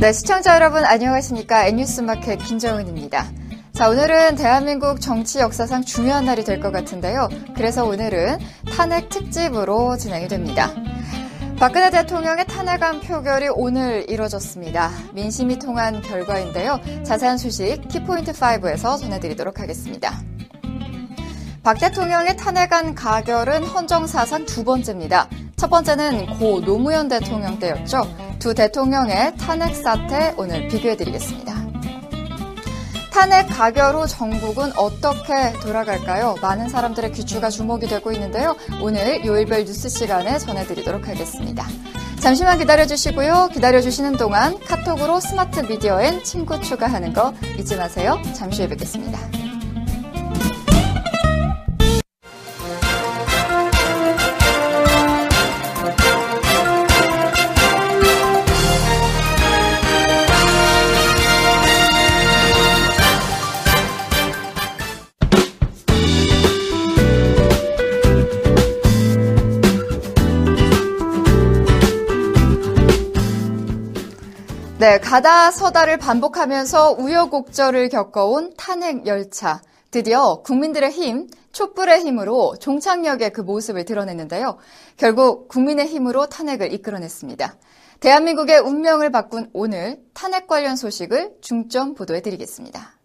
네, 시청자 여러분 안녕하십니까? N뉴스마켓 김정은입니다. 자, 오늘은 대한민국 정치 역사상 중요한 날이 될 것 같은데요. 그래서 오늘은 탄핵 특집으로 진행이 됩니다. 박근혜 대통령의 탄핵안 표결이 오늘 이뤄졌습니다. 민심이 통한 결과인데요. 자세한 소식 키포인트 5에서 전해드리도록 하겠습니다. 박 대통령의 탄핵안 가결은 헌정 사상 두 번째입니다. 첫 번째는 고 노무현 대통령 때였죠. 두 대통령의 탄핵 사태 오늘 비교해드리겠습니다. 탄핵 가결 후 정국은 어떻게 돌아갈까요? 많은 사람들의 귀추가 주목이 되고 있는데요. 오늘 요일별 뉴스 시간에 전해드리도록 하겠습니다. 잠시만 기다려주시고요. 기다려주시는 동안 카톡으로 스마트 미디어엔 친구 추가하는 거 잊지 마세요. 잠시 후에 뵙겠습니다. 네, 가다 서다를 반복하면서 우여곡절을 겪어온 탄핵 열차. 드디어 국민들의 힘, 촛불의 힘으로 종착역의 그 모습을 드러냈는데요. 결국 국민의 힘으로 탄핵을 이끌어냈습니다. 대한민국의 운명을 바꾼 오늘 탄핵 관련 소식을 중점 보도해 드리겠습니다.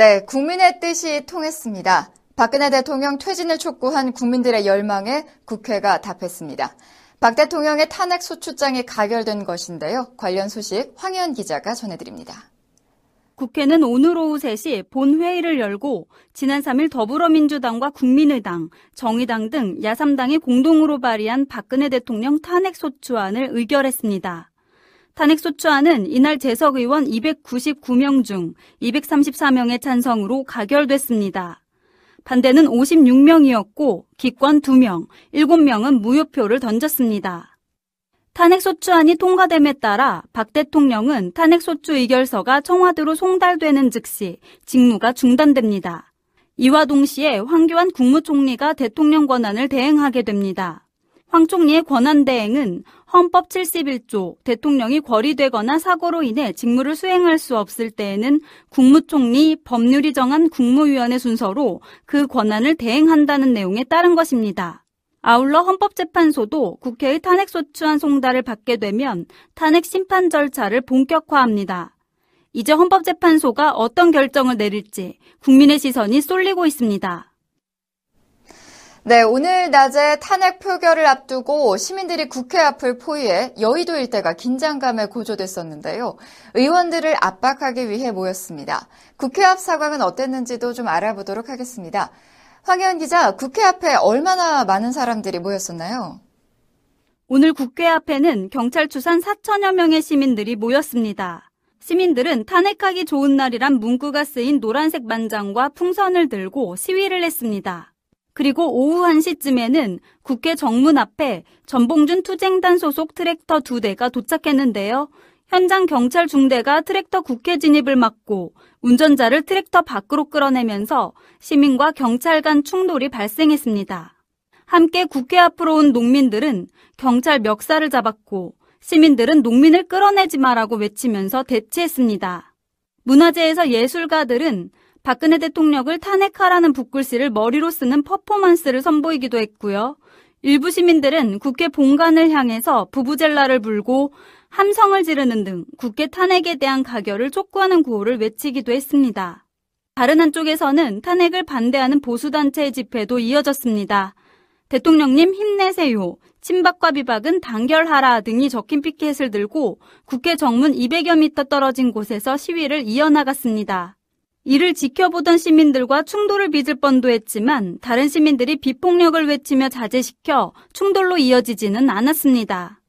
네, 국민의 뜻이 통했습니다. 박근혜 대통령 퇴진을 촉구한 국민들의 열망에 국회가 답했습니다. 박 대통령의 탄핵 소추장이 가결된 것인데요. 관련 소식 황현 기자가 전해드립니다. 국회는 오늘 오후 3시 본회의를 열고 지난 3일 더불어민주당과 국민의당, 정의당 등 야3당이 공동으로 발의한 박근혜 대통령 탄핵 소추안을 의결했습니다. 탄핵소추안은 이날 재석 의원 299명 중 234명의 찬성으로 가결됐습니다. 반대는 56명이었고 기권 2명, 7명은 무효표를 던졌습니다. 탄핵소추안이 통과됨에 따라 박 대통령은 탄핵소추 의결서가 청와대로 송달되는 즉시 직무가 중단됩니다. 이와 동시에 황교안 국무총리가 대통령 권한을 대행하게 됩니다. 황 총리의 권한 대행은 헌법 71조 대통령이 거리되거나 사고로 인해 직무를 수행할 수 없을 때에는 국무총리 법률이 정한 국무위원회 순서로 그 권한을 대행한다는 내용에 따른 것입니다. 아울러 헌법재판소도 국회의 탄핵소추안 송달을 받게 되면 탄핵 심판 절차를 본격화합니다. 이제 헌법재판소가 어떤 결정을 내릴지 국민의 시선이 쏠리고 있습니다. 네, 오늘 낮에 탄핵 표결을 앞두고 시민들이 국회 앞을 포위해 여의도 일대가 긴장감에 고조됐었는데요. 의원들을 압박하기 위해 모였습니다. 국회 앞 상황은 어땠는지도 좀 알아보도록 하겠습니다. 황혜원 기자, 국회 앞에 얼마나 많은 사람들이 모였었나요? 오늘 국회 앞에는 경찰 추산 4천여 명의 시민들이 모였습니다. 시민들은 탄핵하기 좋은 날이란 문구가 쓰인 노란색 만장과 풍선을 들고 시위를 했습니다. 그리고 오후 1시쯤에는 국회 정문 앞에 전봉준 투쟁단 소속 트랙터 두 대가 도착했는데요. 현장 경찰 중대가 트랙터 국회 진입을 막고 운전자를 트랙터 밖으로 끌어내면서 시민과 경찰 간 충돌이 발생했습니다. 함께 국회 앞으로 온 농민들은 경찰 멱살을 잡았고 시민들은 농민을 끌어내지 마라고 외치면서 대치했습니다. 문화제에서 예술가들은 박근혜 대통령을 탄핵하라는 붓글씨를 머리로 쓰는 퍼포먼스를 선보이기도 했고요. 일부 시민들은 국회 본관을 향해서 부부젤라를 불고 함성을 지르는 등 국회 탄핵에 대한 가결을 촉구하는 구호를 외치기도 했습니다. 다른 한쪽에서는 탄핵을 반대하는 보수단체의 집회도 이어졌습니다. 대통령님 힘내세요. 친박과 비박은 단결하라 등이 적힌 피켓을 들고 국회 정문 200여 미터 떨어진 곳에서 시위를 이어나갔습니다. 이를 지켜보던 시민들과 충돌을 빚을 뻔도 했지만 다른 시민들이 비폭력을 외치며 자제시켜 충돌로 이어지지는 않았습니다.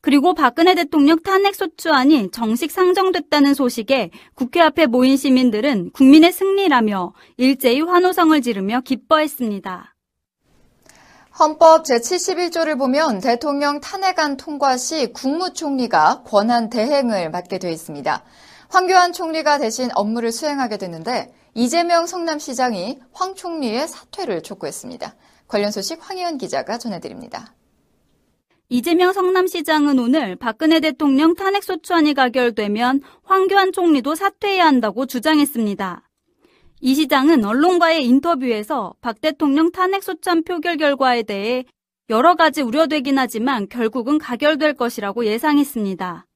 그리고 박근혜 대통령 탄핵소추안이 정식 상정됐다는 소식에 국회 앞에 모인 시민들은 국민의 승리라며 일제히 환호성을 지르며 기뻐했습니다. 헌법 제71조를 보면 대통령 탄핵안 통과 시 국무총리가 권한 대행을 맡게 돼 있습니다. 황교안 총리가 대신 업무를 수행하게 됐는데 이재명 성남시장이 황 총리의 사퇴를 촉구했습니다. 관련 소식 황희연 기자가 전해드립니다. 이재명 성남시장은 오늘 박근혜 대통령 탄핵소추안이 가결되면 황교안 총리도 사퇴해야 한다고 주장했습니다. 이 시장은 언론과의 인터뷰에서 박 대통령 탄핵소추안 표결 결과에 대해 여러 가지 우려되긴 하지만 결국은 가결될 것이라고 예상했습니다.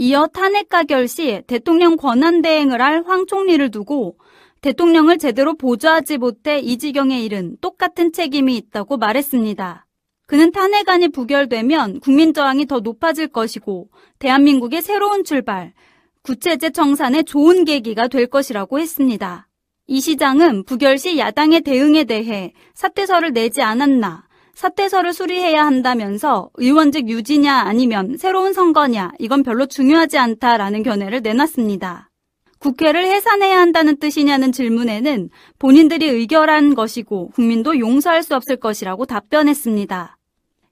이어 탄핵 가결 시 대통령 권한 대행을 할 황 총리를 두고 대통령을 제대로 보좌하지 못해 이 지경에 이른 똑같은 책임이 있다고 말했습니다. 그는 탄핵안이 부결되면 국민 저항이 더 높아질 것이고 대한민국의 새로운 출발, 구체제 청산의 좋은 계기가 될 것이라고 했습니다. 이 시장은 부결 시 야당의 대응에 대해 사퇴서를 내지 않았나, 사퇴서를 수리해야 한다면서 의원직 유지냐 아니면 새로운 선거냐, 이건 별로 중요하지 않다라는 견해를 내놨습니다. 국회를 해산해야 한다는 뜻이냐는 질문에는 본인들이 의결한 것이고 국민도 용서할 수 없을 것이라고 답변했습니다.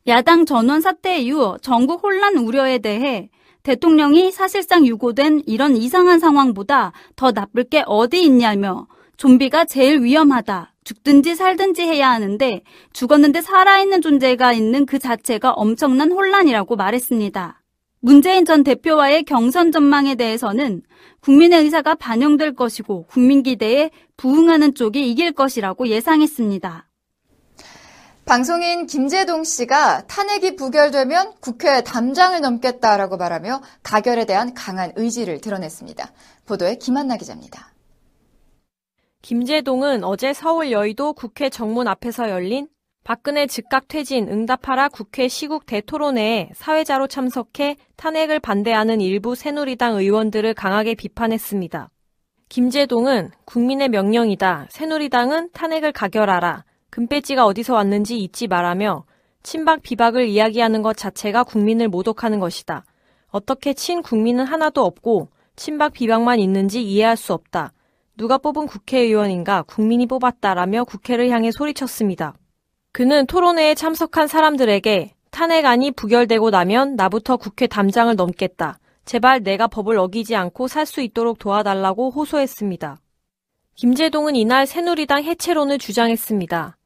야당 전원 사퇴 이후 전국 혼란 우려에 대해 대통령이 사실상 유고된 이런 이상한 상황보다 더 나쁠 게 어디 있냐며 좀비가 제일 위험하다. 죽든지 살든지 해야 하는데 죽었는데 살아있는 존재가 있는 그 자체가 엄청난 혼란이라고 말했습니다. 문재인 전 대표와의 경선 전망에 대해서는 국민의 의사가 반영될 것이고 국민 기대에 부응하는 쪽이 이길 것이라고 예상했습니다. 방송인 김재동 씨가 탄핵이 부결되면 국회 담장을 넘겠다라고 말하며 가결에 대한 강한 의지를 드러냈습니다. 보도에 김한나 기자입니다. 김재동은 어제 서울 여의도 국회 정문 앞에서 열린 박근혜 즉각 퇴진 응답하라 국회 시국 대토론회에 사회자로 참석해 탄핵을 반대하는 일부 새누리당 의원들을 강하게 비판했습니다. 김재동은 국민의 명령이다. 새누리당은 탄핵을 가결하라. 금배지가 어디서 왔는지 잊지 말라며 친박 비박을 이야기하는 것 자체가 국민을 모독하는 것이다. 어떻게 친국민은 하나도 없고 친박 비박만 있는지 이해할 수 없다. 누가 뽑은 국회의원인가 국민이 뽑았다라며 국회를 향해 소리쳤습니다. 그는 토론회에 참석한 사람들에게 탄핵안이 부결되고 나면 나부터 국회 담장을 넘겠다. 제발 내가 법을 어기지 않고 살 수 있도록 도와달라고 호소했습니다. 김재동은 이날 새누리당 해체론을 주장했습니다.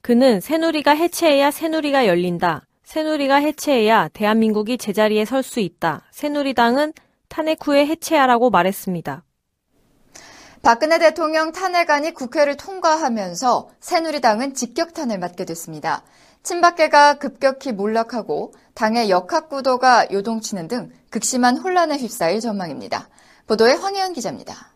그는 새누리가 해체해야 새누리가 열린다. 새누리가 해체해야 대한민국이 제자리에 설 수 있다. 새누리당은 탄핵 후에 해체하라고 말했습니다. 박근혜 대통령 탄핵안이 국회를 통과하면서 새누리당은 직격탄을 맞게 됐습니다. 친박계가 급격히 몰락하고 당의 역학 구도가 요동치는 등 극심한 혼란에 휩싸일 전망입니다. 보도에 황혜연 기자입니다.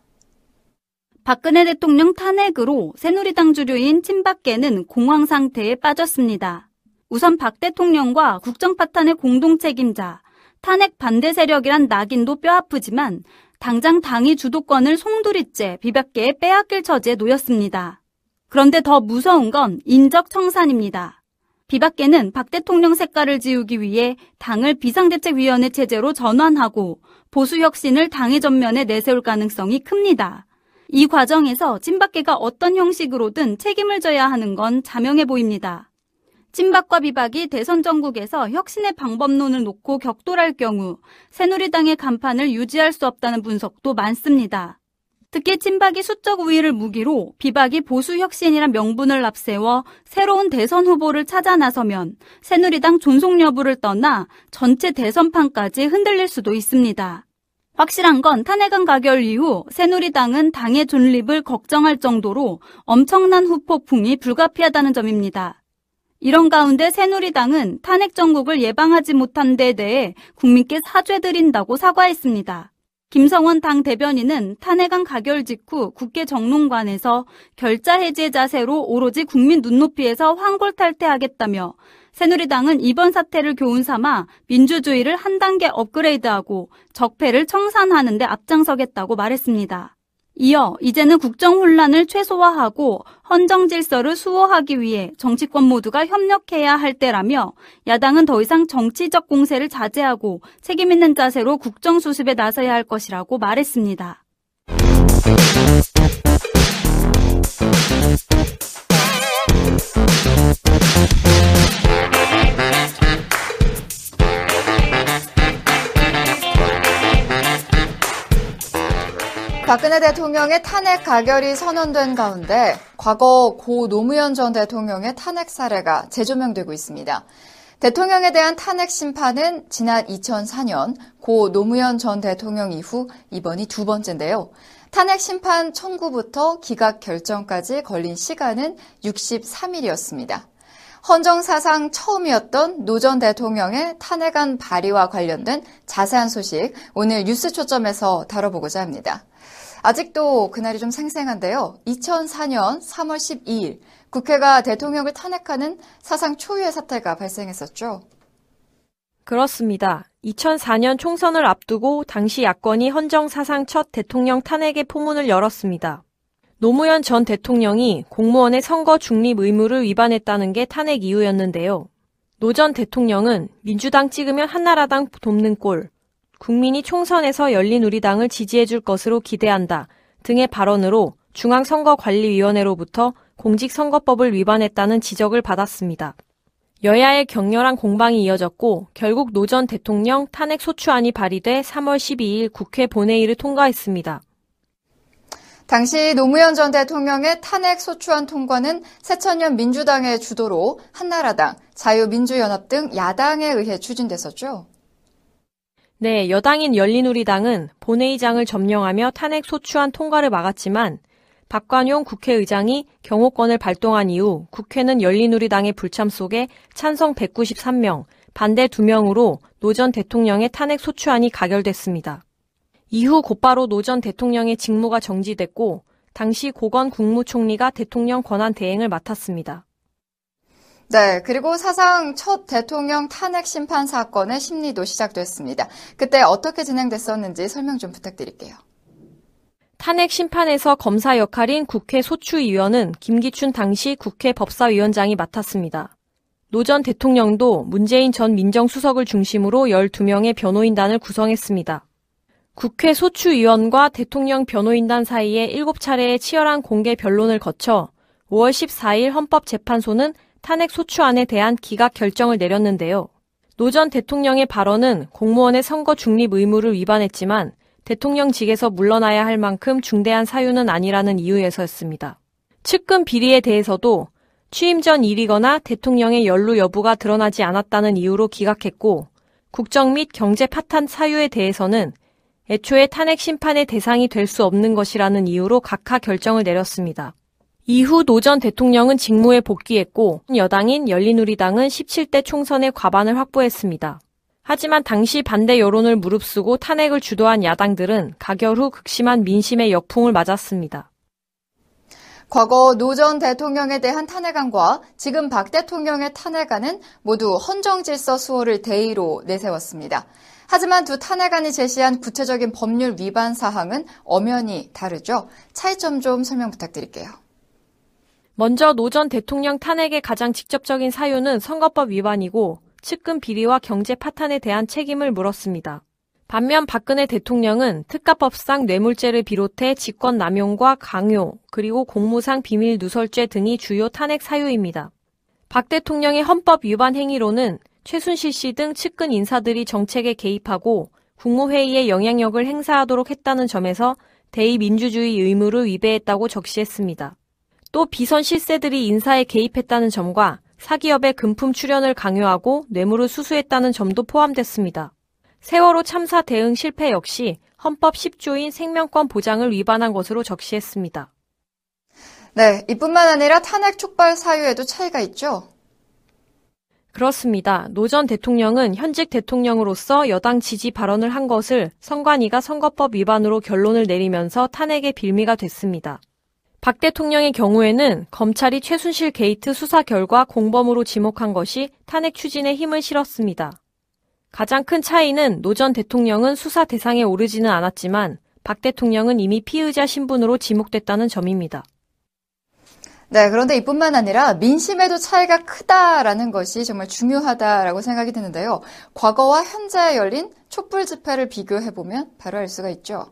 박근혜 대통령 탄핵으로 새누리당 주류인 친박계는 공황 상태에 빠졌습니다. 우선 박 대통령과 국정 파탄의 공동 책임자, 탄핵 반대 세력이란 낙인도 뼈아프지만 당장 당이 주도권을 송두리째 비박계에 빼앗길 처지에 놓였습니다. 그런데 더 무서운 건 인적 청산입니다. 비박계는 박 대통령 색깔을 지우기 위해 당을 비상대책위원회 체제로 전환하고 보수 혁신을 당의 전면에 내세울 가능성이 큽니다. 이 과정에서 친박계가 어떤 형식으로든 책임을 져야 하는 건 자명해 보입니다. 친박과 비박이 대선 전국에서 혁신의 방법론을 놓고 격돌할 경우 새누리당의 간판을 유지할 수 없다는 분석도 많습니다. 특히 친박이 수적 우위를 무기로 비박이 보수 혁신이란 명분을 앞세워 새로운 대선 후보를 찾아 나서면 새누리당 존속 여부를 떠나 전체 대선판까지 흔들릴 수도 있습니다. 확실한 건 탄핵안 가결 이후 새누리당은 당의 존립을 걱정할 정도로 엄청난 후폭풍이 불가피하다는 점입니다. 이런 가운데 새누리당은 탄핵 정국을 예방하지 못한 데 대해 국민께 사죄드린다고 사과했습니다. 김성원 당 대변인은 탄핵안 가결 직후 국회 정론관에서 결자 해제 자세로 오로지 국민 눈높이에서 황골탈퇴하겠다며 새누리당은 이번 사태를 교훈 삼아 민주주의를 한 단계 업그레이드하고 적폐를 청산하는 데 앞장서겠다고 말했습니다. 이어 이제는 국정 혼란을 최소화하고 헌정 질서를 수호하기 위해 정치권 모두가 협력해야 할 때라며 야당은 더 이상 정치적 공세를 자제하고 책임 있는 자세로 국정 수습에 나서야 할 것이라고 말했습니다. 박근혜 대통령의 탄핵 가결이 선언된 가운데 과거 고 노무현 전 대통령의 탄핵 사례가 재조명되고 있습니다. 대통령에 대한 탄핵 심판은 지난 2004년 고 노무현 전 대통령 이후 이번이 두 번째인데요. 탄핵 심판 청구부터 기각 결정까지 걸린 시간은 63일이었습니다. 헌정 사상 처음이었던 노 전 대통령의 탄핵안 발의와 관련된 자세한 소식 오늘 뉴스 초점에서 다뤄보고자 합니다. 아직도 그날이 좀 생생한데요. 2004년 3월 12일 국회가 대통령을 탄핵하는 사상 초유의 사태가 발생했었죠. 그렇습니다. 2004년 총선을 앞두고 당시 야권이 헌정 사상 첫 대통령 탄핵의 포문을 열었습니다. 노무현 전 대통령이 공무원의 선거 중립 의무를 위반했다는 게 탄핵 이유였는데요. 노 전 대통령은 민주당 찍으면 한나라당 돕는 꼴, 국민이 총선에서 열린우리당을 지지해줄 것으로 기대한다 등의 발언으로 중앙선거관리위원회로부터 공직선거법을 위반했다는 지적을 받았습니다. 여야의 격렬한 공방이 이어졌고 결국 노 전 대통령 탄핵 소추안이 발의돼 3월 12일 국회 본회의를 통과했습니다. 당시 노무현 전 대통령의 탄핵 소추안 통과는 새천년 민주당의 주도로 한나라당, 자유민주연합 등 야당에 의해 추진됐었죠. 네, 여당인 열린우리당은 본회의장을 점령하며 탄핵 소추안 통과를 막았지만 박관용 국회의장이 경호권을 발동한 이후 국회는 열린우리당의 불참 속에 찬성 193명, 반대 2명으로 노 전 대통령의 탄핵 소추안이 가결됐습니다. 이후 곧바로 노 전 대통령의 직무가 정지됐고 당시 고건 국무총리가 대통령 권한 대행을 맡았습니다. 네, 그리고 사상 첫 대통령 탄핵 심판 사건의 심리도 시작됐습니다. 그때 어떻게 진행됐었는지 설명 좀 부탁드릴게요. 탄핵 심판에서 검사 역할인 국회 소추위원은 김기춘 당시 국회 법사위원장이 맡았습니다. 노 전 대통령도 문재인 전 민정수석을 중심으로 12명의 변호인단을 구성했습니다. 국회 소추위원과 대통령 변호인단 사이에 7차례의 치열한 공개 변론을 거쳐 5월 14일 헌법재판소는 탄핵 소추안에 대한 기각 결정을 내렸는데요. 노 전 대통령의 발언은 공무원의 선거 중립 의무를 위반했지만 대통령직에서 물러나야 할 만큼 중대한 사유는 아니라는 이유에서였습니다. 측근 비리에 대해서도 취임 전 일이거나 대통령의 연루 여부가 드러나지 않았다는 이유로 기각했고 국정 및 경제 파탄 사유에 대해서는 애초에 탄핵 심판의 대상이 될 수 없는 것이라는 이유로 각하 결정을 내렸습니다. 이후 노 전 대통령은 직무에 복귀했고 여당인 열린우리당은 17대 총선의 과반을 확보했습니다. 하지만 당시 반대 여론을 무릅쓰고 탄핵을 주도한 야당들은 가결 후 극심한 민심의 역풍을 맞았습니다. 과거 노 전 대통령에 대한 탄핵안과 지금 박 대통령의 탄핵안은 모두 헌정질서 수호를 대의로 내세웠습니다. 하지만 두 탄핵안이 제시한 구체적인 법률 위반 사항은 엄연히 다르죠. 차이점 좀 설명 부탁드릴게요. 먼저 노 전 대통령 탄핵의 가장 직접적인 사유는 선거법 위반이고 측근 비리와 경제 파탄에 대한 책임을 물었습니다. 반면 박근혜 대통령은 특가법상 뇌물죄를 비롯해 직권 남용과 강요, 그리고 공무상 비밀 누설죄 등이 주요 탄핵 사유입니다. 박 대통령의 헌법 위반 행위로는 최순실 씨 등 측근 인사들이 정책에 개입하고 국무회의에 영향력을 행사하도록 했다는 점에서 대의민주주의 의무를 위배했다고 적시했습니다. 또 비선 실세들이 인사에 개입했다는 점과 사기업의 금품 출연을 강요하고 뇌물을 수수했다는 점도 포함됐습니다. 세월호 참사 대응 실패 역시 헌법 10조인 생명권 보장을 위반한 것으로 적시했습니다. 네, 이뿐만 아니라 탄핵 촉발 사유에도 차이가 있죠? 그렇습니다. 노 전 대통령은 현직 대통령으로서 여당 지지 발언을 한 것을 선관위가 선거법 위반으로 결론을 내리면서 탄핵의 빌미가 됐습니다. 박 대통령의 경우에는 검찰이 최순실 게이트 수사 결과 공범으로 지목한 것이 탄핵 추진에 힘을 실었습니다. 가장 큰 차이는 노 전 대통령은 수사 대상에 오르지는 않았지만 박 대통령은 이미 피의자 신분으로 지목됐다는 점입니다. 네, 그런데 이뿐만 아니라 민심에도 차이가 크다라는 것이 정말 중요하다라고 생각이 드는데요. 과거와 현재 열린 촛불 집회를 비교해보면 바로 알 수가 있죠.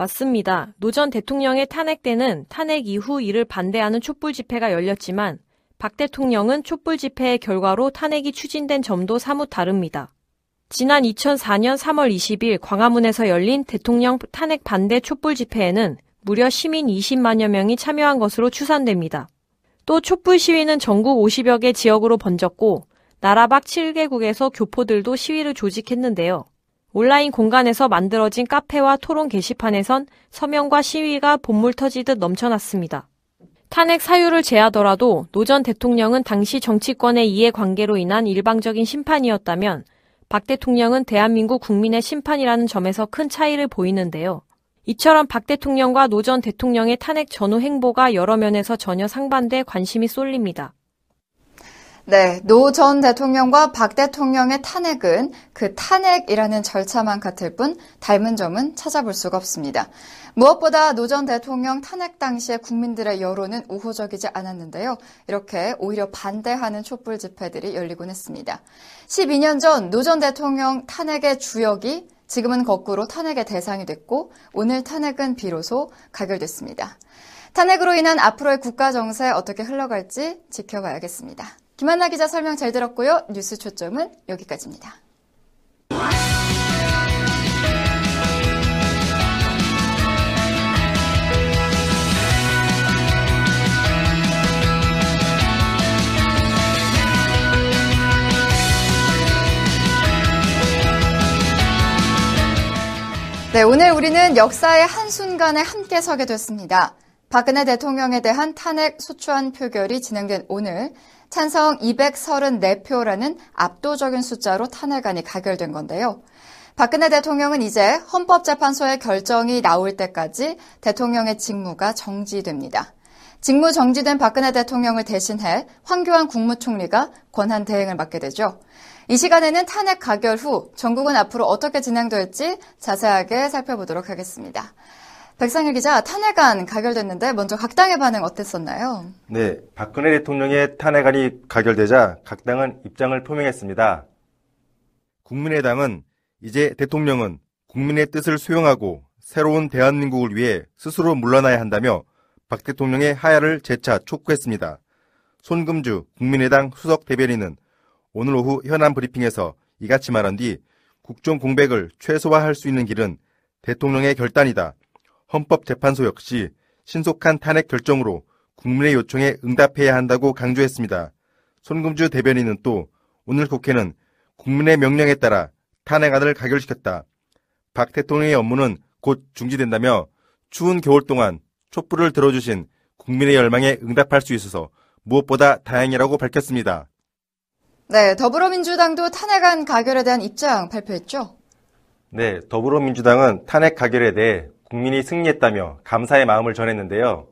맞습니다. 노 전 대통령의 탄핵 때는 탄핵 이후 이를 반대하는 촛불 집회가 열렸지만 박 대통령은 촛불 집회의 결과로 탄핵이 추진된 점도 사뭇 다릅니다. 지난 2004년 3월 20일 광화문에서 열린 대통령 탄핵 반대 촛불 집회에는 무려 시민 20만여 명이 참여한 것으로 추산됩니다. 또 촛불 시위는 전국 50여 개 지역으로 번졌고 나라 밖 7개국에서 교포들도 시위를 조직했는데요. 온라인 공간에서 만들어진 카페와 토론 게시판에선 서명과 시위가 봇물 터지듯 넘쳐났습니다. 탄핵 사유를 제하더라도 노 전 대통령은 당시 정치권의 이해관계로 인한 일방적인 심판이었다면 박 대통령은 대한민국 국민의 심판이라는 점에서 큰 차이를 보이는데요. 이처럼 박 대통령과 노 전 대통령의 탄핵 전후 행보가 여러 면에서 전혀 상반돼 관심이 쏠립니다. 네, 노 전 대통령과 박 대통령의 탄핵은 그 탄핵이라는 절차만 같을 뿐 닮은 점은 찾아볼 수가 없습니다. 무엇보다 노 전 대통령 탄핵 당시에 국민들의 여론은 우호적이지 않았는데요. 이렇게 오히려 반대하는 촛불 집회들이 열리곤 했습니다. 12년 전 노 전 대통령 탄핵의 주역이 지금은 거꾸로 탄핵의 대상이 됐고 오늘 탄핵은 비로소 가결됐습니다. 탄핵으로 인한 앞으로의 국가 정세 어떻게 흘러갈지 지켜봐야겠습니다. 김한나 기자 설명 잘 들었고요. 뉴스 초점은 여기까지입니다. 네, 오늘 우리는 역사의 한순간에 함께 서게 됐습니다. 박근혜 대통령에 대한 탄핵 소추안 표결이 진행된 오늘 찬성 234표라는 압도적인 숫자로 탄핵안이 가결된 건데요. 박근혜 대통령은 이제 헌법재판소의 결정이 나올 때까지 대통령의 직무가 정지됩니다. 직무 정지된 박근혜 대통령을 대신해 황교안 국무총리가 권한 대행을 맡게 되죠. 이 시간에는 탄핵 가결 후 전국은 앞으로 어떻게 진행될지 자세하게 살펴보도록 하겠습니다. 백상일 기자, 탄핵안 가결됐는데 먼저 각 당의 반응 어땠었나요? 네, 박근혜 대통령의 탄핵안이 가결되자 각 당은 입장을 표명했습니다. 국민의당은 이제 대통령은 국민의 뜻을 수용하고 새로운 대한민국을 위해 스스로 물러나야 한다며 박 대통령의 하야를 재차 촉구했습니다. 손금주 국민의당 수석 대변인은 오늘 오후 현안 브리핑에서 이같이 말한 뒤 국정 공백을 최소화할 수 있는 길은 대통령의 결단이다. 헌법재판소 역시 신속한 탄핵 결정으로 국민의 요청에 응답해야 한다고 강조했습니다. 손금주 대변인은 또 오늘 국회는 국민의 명령에 따라 탄핵안을 가결시켰다. 박 대통령의 업무는 곧 중지된다며 추운 겨울 동안 촛불을 들어주신 국민의 열망에 응답할 수 있어서 무엇보다 다행이라고 밝혔습니다. 네, 더불어민주당도 탄핵안 가결에 대한 입장 발표했죠? 네, 더불어민주당은 탄핵 가결에 대해 국민이 승리했다며 감사의 마음을 전했는데요.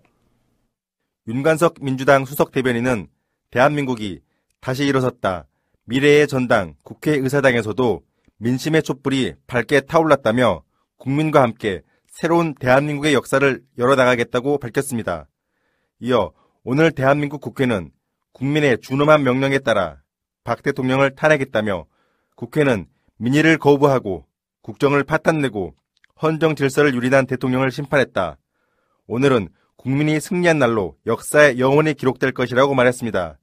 윤관석 민주당 수석 대변인은 대한민국이 다시 일어섰다. 미래의 전당 국회의사당에서도 민심의 촛불이 밝게 타올랐다며 국민과 함께 새로운 대한민국의 역사를 열어나가겠다고 밝혔습니다. 이어 오늘 대한민국 국회는 국민의 준엄한 명령에 따라 박 대통령을 탄핵했다며 국회는 민의를 거부하고 국정을 파탄내고 헌정 질서를 유린한 대통령을 심판했다. 오늘은 국민이 승리한 날로 역사에 영원히 기록될 것이라고 말했습니다.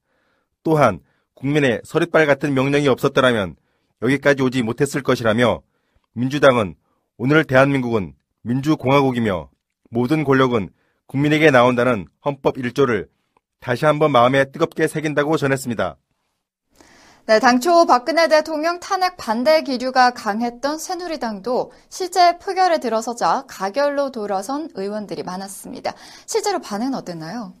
또한 국민의 서릿발 같은 명령이 없었더라면 여기까지 오지 못했을 것이라며 민주당은 오늘 대한민국은 민주공화국이며 모든 권력은 국민에게 나온다는 헌법 1조를 다시 한번 마음에 뜨겁게 새긴다고 전했습니다. 네, 당초 박근혜 대통령 탄핵 반대 기류가 강했던 새누리당도 실제 표결에 들어서자 가결로 돌아선 의원들이 많았습니다. 실제로 반응은 어땠나요?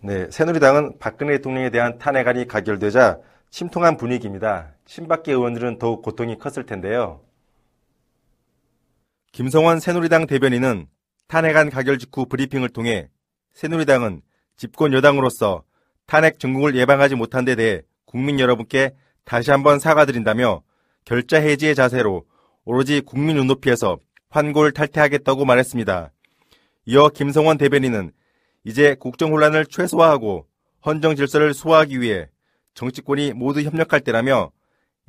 네, 새누리당은 박근혜 대통령에 대한 탄핵안이 가결되자 심통한 분위기입니다. 친박계 의원들은 더욱 고통이 컸을 텐데요. 김성원 새누리당 대변인은 탄핵안 가결 직후 브리핑을 통해 새누리당은 집권 여당으로서 탄핵 전국을 예방하지 못한 데 대해 국민 여러분께 다시 한번 사과드린다며 결자 해지의 자세로 오로지 국민 눈높이에서 환골 탈퇴하겠다고 말했습니다. 이어 김성원 대변인은 이제 국정 혼란을 최소화하고 헌정 질서를 소화하기 위해 정치권이 모두 협력할 때라며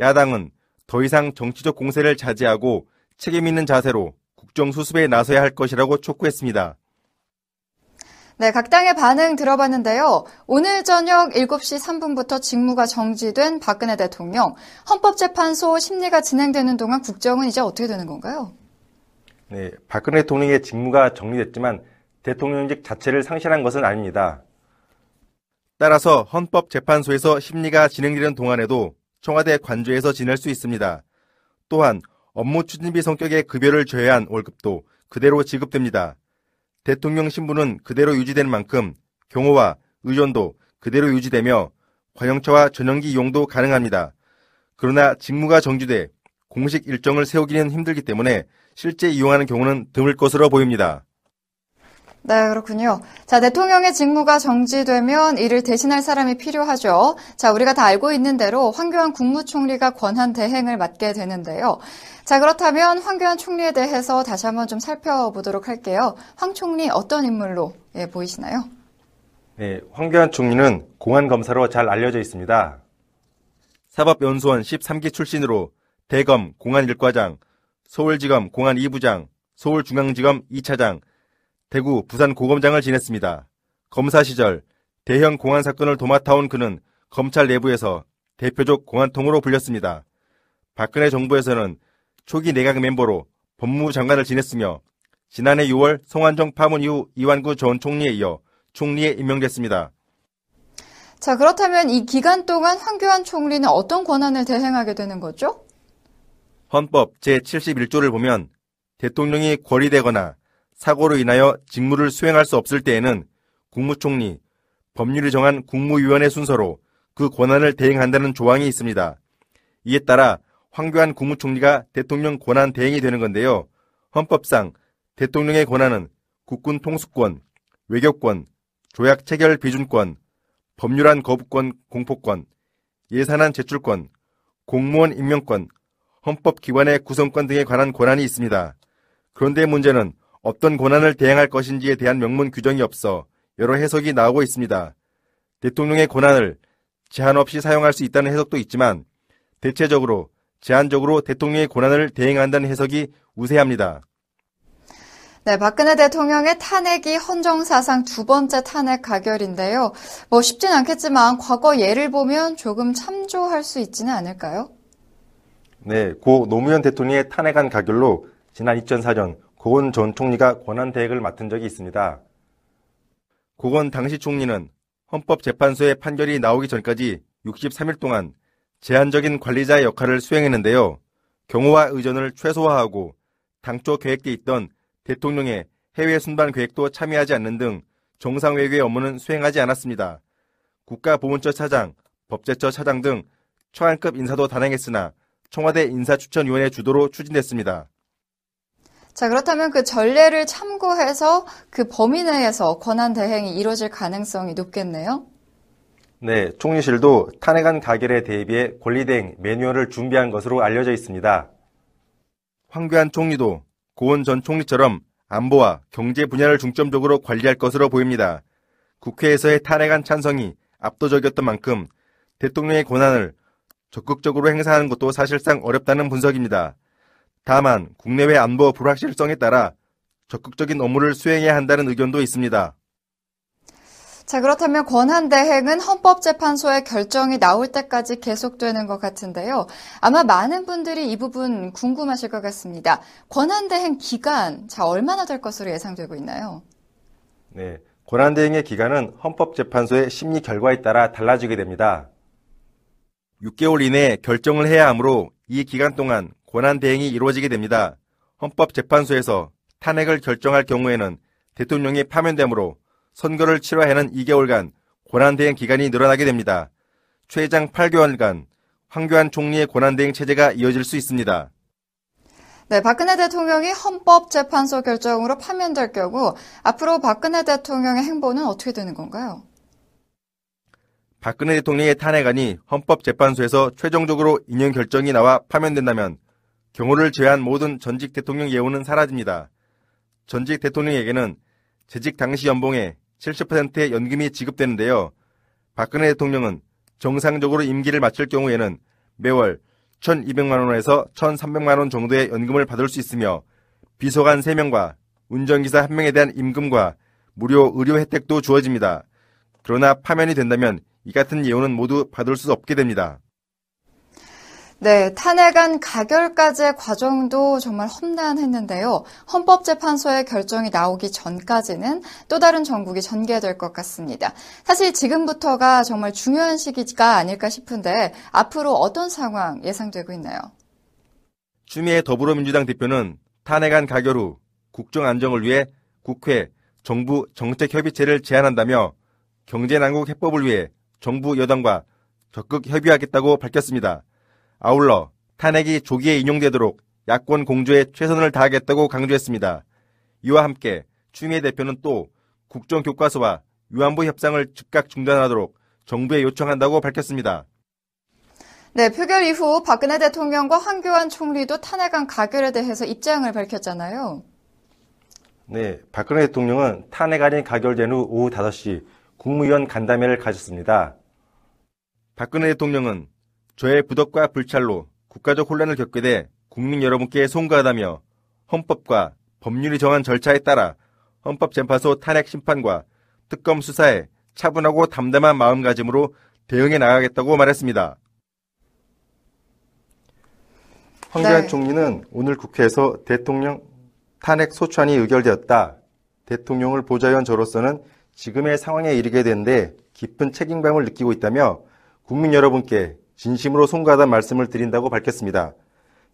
야당은 더 이상 정치적 공세를 자제하고 책임 있는 자세로 국정 수습에 나서야 할 것이라고 촉구했습니다. 네, 각 당의 반응 들어봤는데요. 오늘 저녁 7시 3분부터 직무가 정지된 박근혜 대통령. 헌법재판소 심리가 진행되는 동안 국정은 이제 어떻게 되는 건가요? 네, 박근혜 대통령의 직무가 정리됐지만 대통령직 자체를 상실한 것은 아닙니다. 따라서 헌법재판소에서 심리가 진행되는 동안에도 청와대 관저에서 지낼 수 있습니다. 또한 업무 추진비 성격의 급여를 제외한 월급도 그대로 지급됩니다. 대통령 신분은 그대로 유지되는 만큼 경호와 의전도 그대로 유지되며 관영차와 전용기 이용도 가능합니다. 그러나 직무가 정지돼 공식 일정을 세우기는 힘들기 때문에 실제 이용하는 경우는 드물 것으로 보입니다. 네, 그렇군요. 자, 대통령의 직무가 정지되면 이를 대신할 사람이 필요하죠. 자, 우리가 다 알고 있는 대로 황교안 국무총리가 권한 대행을 맡게 되는데요. 자, 그렇다면 황교안 총리에 대해서 다시 한번 좀 살펴보도록 할게요. 황 총리 어떤 인물로 예, 보이시나요? 네, 황교안 총리는 공안 검사로 잘 알려져 있습니다. 사법연수원 13기 출신으로 대검 공안 1과장, 서울지검 공안 2부장, 서울중앙지검 2차장, 대구 부산 고검장을 지냈습니다. 검사 시절 대형 공안 사건을 도맡아온 그는 검찰 내부에서 대표적 공안통으로 불렸습니다. 박근혜 정부에서는 초기 내각 멤버로 법무부 장관을 지냈으며 지난해 6월 송환정 파문 이후 이완구 전 총리에 이어 총리에 임명됐습니다. 자, 그렇다면 이 기간 동안 황교안 총리는 어떤 권한을 대행하게 되는 거죠? 헌법 제71조를 보면 대통령이 권리되거나 사고로 인하여 직무를 수행할 수 없을 때에는 국무총리, 법률이 정한 국무위원회 순서로 그 권한을 대행한다는 조항이 있습니다. 이에 따라 황교안 국무총리가 대통령 권한 대행이 되는 건데요. 헌법상 대통령의 권한은 국군 통수권, 외교권, 조약 체결 비준권, 법률안 거부권 공포권, 예산안 제출권, 공무원 임명권, 헌법기관의 구성권 등에 관한 권한이 있습니다. 그런데 문제는 어떤 권한을 대행할 것인지에 대한 명문 규정이 없어 여러 해석이 나오고 있습니다. 대통령의 권한을 제한 없이 사용할 수 있다는 해석도 있지만 대체적으로 제한적으로 대통령의 권한을 대행한다는 해석이 우세합니다. 네, 박근혜 대통령의 탄핵이 헌정사상 두 번째 탄핵 가결인데요. 뭐 쉽진 않겠지만 과거 예를 보면 조금 참조할 수 있지는 않을까요? 네, 고 노무현 대통령의 탄핵안 가결로 지난 2004년 고건 전 총리가 권한 대행을 맡은 적이 있습니다. 고건 당시 총리는 헌법재판소의 판결이 나오기 전까지 63일 동안 제한적인 관리자의 역할을 수행했는데요. 경호와 의전을 최소화하고 당초 계획돼 있던 대통령의 해외 순방 계획도 참여하지 않는 등 정상 외교의 업무는 수행하지 않았습니다. 국가보훈처 차장, 법제처 차장 등 초안급 인사도 단행했으나 청와대 인사추천위원회 주도로 추진됐습니다. 자, 그렇다면 그 전례를 참고해서 그 범위 내에서 권한 대행이 이루어질 가능성이 높겠네요. 네, 총리실도 탄핵안 가결에 대비해 권리대행 매뉴얼을 준비한 것으로 알려져 있습니다. 황교안 총리도 고은 전 총리처럼 안보와 경제 분야를 중점적으로 관리할 것으로 보입니다. 국회에서의 탄핵안 찬성이 압도적이었던 만큼 대통령의 권한을 적극적으로 행사하는 것도 사실상 어렵다는 분석입니다. 다만 국내외 안보 불확실성에 따라 적극적인 업무를 수행해야 한다는 의견도 있습니다. 자, 그렇다면 권한대행은 헌법재판소의 결정이 나올 때까지 계속되는 것 같은데요. 아마 많은 분들이 이 부분 궁금하실 것 같습니다. 권한대행 기간, 자, 얼마나 될 것으로 예상되고 있나요? 네. 권한대행의 기간은 헌법재판소의 심리 결과에 따라 달라지게 됩니다. 6개월 이내에 결정을 해야 하므로 이 기간 동안 권한 대행이 이루어지게 됩니다. 헌법재판소에서 탄핵을 결정할 경우에는 대통령이 파면되므로 선거를 치러야 하는 2개월간 권한대행 기간이 늘어나게 됩니다. 최장 8개월간 황교안 총리의 권한대행 체제가 이어질 수 있습니다. 네, 박근혜 대통령이 헌법재판소 결정으로 파면될 경우 앞으로 박근혜 대통령의 행보는 어떻게 되는 건가요? 박근혜 대통령의 탄핵안이 헌법재판소에서 최종적으로 인용 결정이 나와 파면된다면 경호를 제외한 모든 전직 대통령 예우는 사라집니다. 전직 대통령에게는 재직 당시 연봉의 70%의 연금이 지급되는데요. 박근혜 대통령은 정상적으로 임기를 마칠 경우에는 매월 1,200만 원에서 1,300만 원 정도의 연금을 받을 수 있으며 비서관 3명과 운전기사 1명에 대한 임금과 무료 의료 혜택도 주어집니다. 그러나 파면이 된다면 이 같은 예우는 모두 받을 수 없게 됩니다. 네, 탄핵안 가결까지의 과정도 정말 험난했는데요. 헌법재판소의 결정이 나오기 전까지는 또 다른 전국이 전개될 것 같습니다. 사실 지금부터가 정말 중요한 시기가 아닐까 싶은데 앞으로 어떤 상황 예상되고 있나요? 추미애 더불어민주당 대표는 탄핵안 가결 후 국정 안정을 위해 국회, 정부 정책협의체를 제안한다며 경제난국 해법을 위해 정부 여당과 적극 협의하겠다고 밝혔습니다. 아울러 탄핵이 조기에 인용되도록 야권 공조에 최선을 다하겠다고 강조했습니다. 이와 함께 추미애 대표는 또 국정교과서와 위안부 협상을 즉각 중단하도록 정부에 요청한다고 밝혔습니다. 네, 표결 이후 박근혜 대통령과 황교안 총리도 탄핵안 가결에 대해서 입장을 밝혔잖아요. 네, 박근혜 대통령은 탄핵안이 가결된 후 오후 5시 국무위원 간담회를 가졌습니다. 박근혜 대통령은 저의 부덕과 불찰로 국가적 혼란을 겪게 돼 국민 여러분께 송가하다며 헌법과 법률이 정한 절차에 따라 헌법재판소 탄핵 심판과 특검 수사에 차분하고 담담한 마음가짐으로 대응해 나가겠다고 말했습니다. 황교안 네. 총리는 오늘 국회에서 대통령 탄핵 소추안이 의결되었다. 대통령을 보좌한 저로서는 지금의 상황에 이르게 된데 깊은 책임감을 느끼고 있다며 국민 여러분께 진심으로 송가하다는 말씀을 드린다고 밝혔습니다.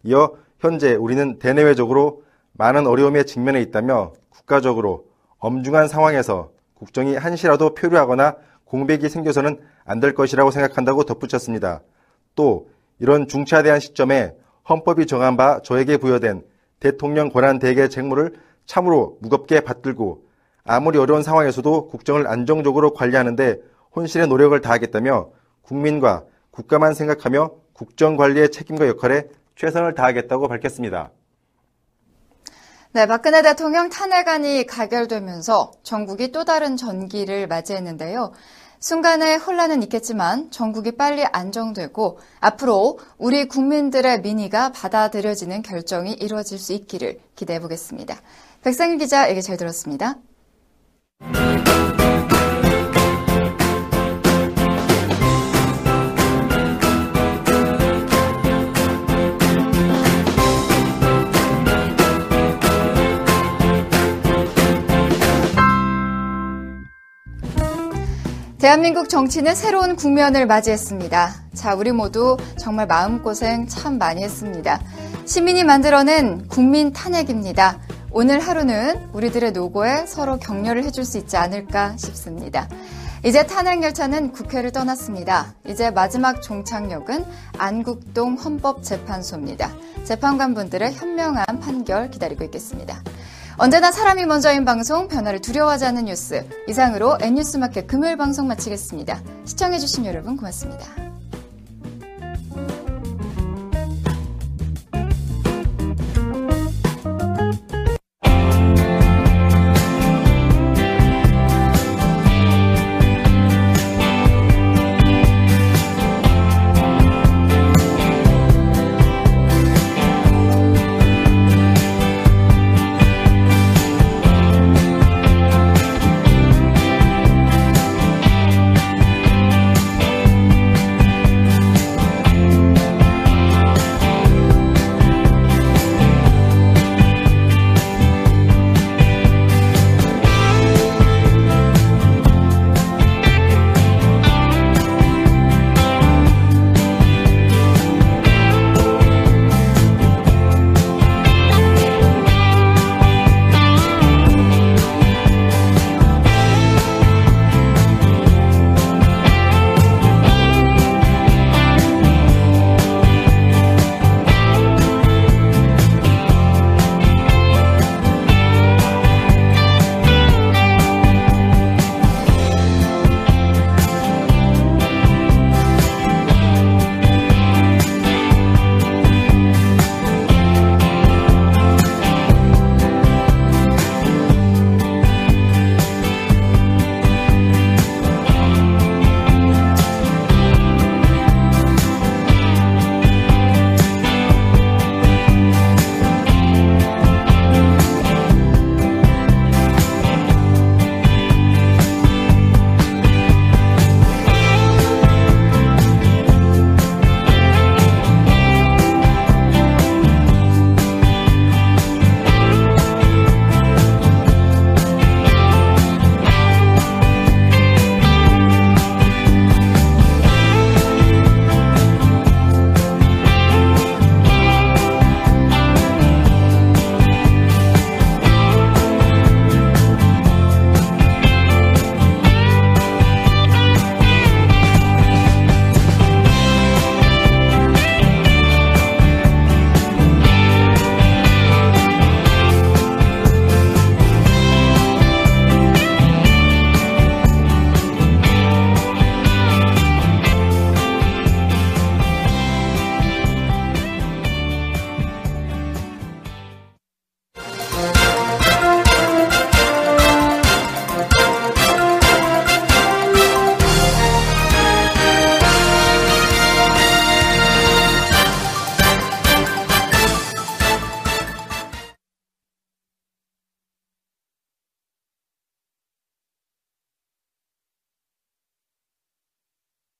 이어 현재 우리는 대내외적으로 많은 어려움에 직면해 있다며 국가적으로 엄중한 상황에서 국정이 한시라도 표류하거나 공백이 생겨서는 안 될 것이라고 생각한다고 덧붙였습니다. 또 이런 중차대한 시점에 헌법이 정한 바 저에게 부여된 대통령 권한 대개 책무를 참으로 무겁게 받들고 아무리 어려운 상황에서도 국정을 안정적으로 관리하는데 혼신의 노력을 다하겠다며 국민과 국가만 생각하며 국정 관리의 책임과 역할에 최선을 다하겠다고 밝혔습니다. 네, 박근혜 대통령 탄핵안이 가결되면서 전국이 또 다른 전기를 맞이했는데요. 순간의 혼란은 있겠지만 전국이 빨리 안정되고 앞으로 우리 국민들의 민의가 받아들여지는 결정이 이루어질 수 있기를 기대해 보겠습니다. 백상일 기자 얘기 잘 들었습니다. 대한민국 정치는 새로운 국면을 맞이했습니다. 자, 우리 모두 정말 마음고생 참 많이 했습니다. 시민이 만들어낸 국민 탄핵입니다. 오늘 하루는 우리들의 노고에 서로 격려를 해줄 수 있지 않을까 싶습니다. 이제 탄핵 열차는 국회를 떠났습니다. 이제 마지막 종착역은 안국동 헌법재판소입니다. 재판관분들의 현명한 판결 기다리고 있겠습니다. 언제나 사람이 먼저인 방송, 변화를 두려워하지 않는 뉴스. 이상으로 N뉴스마켓 금요일 방송 마치겠습니다. 시청해주신 여러분 고맙습니다.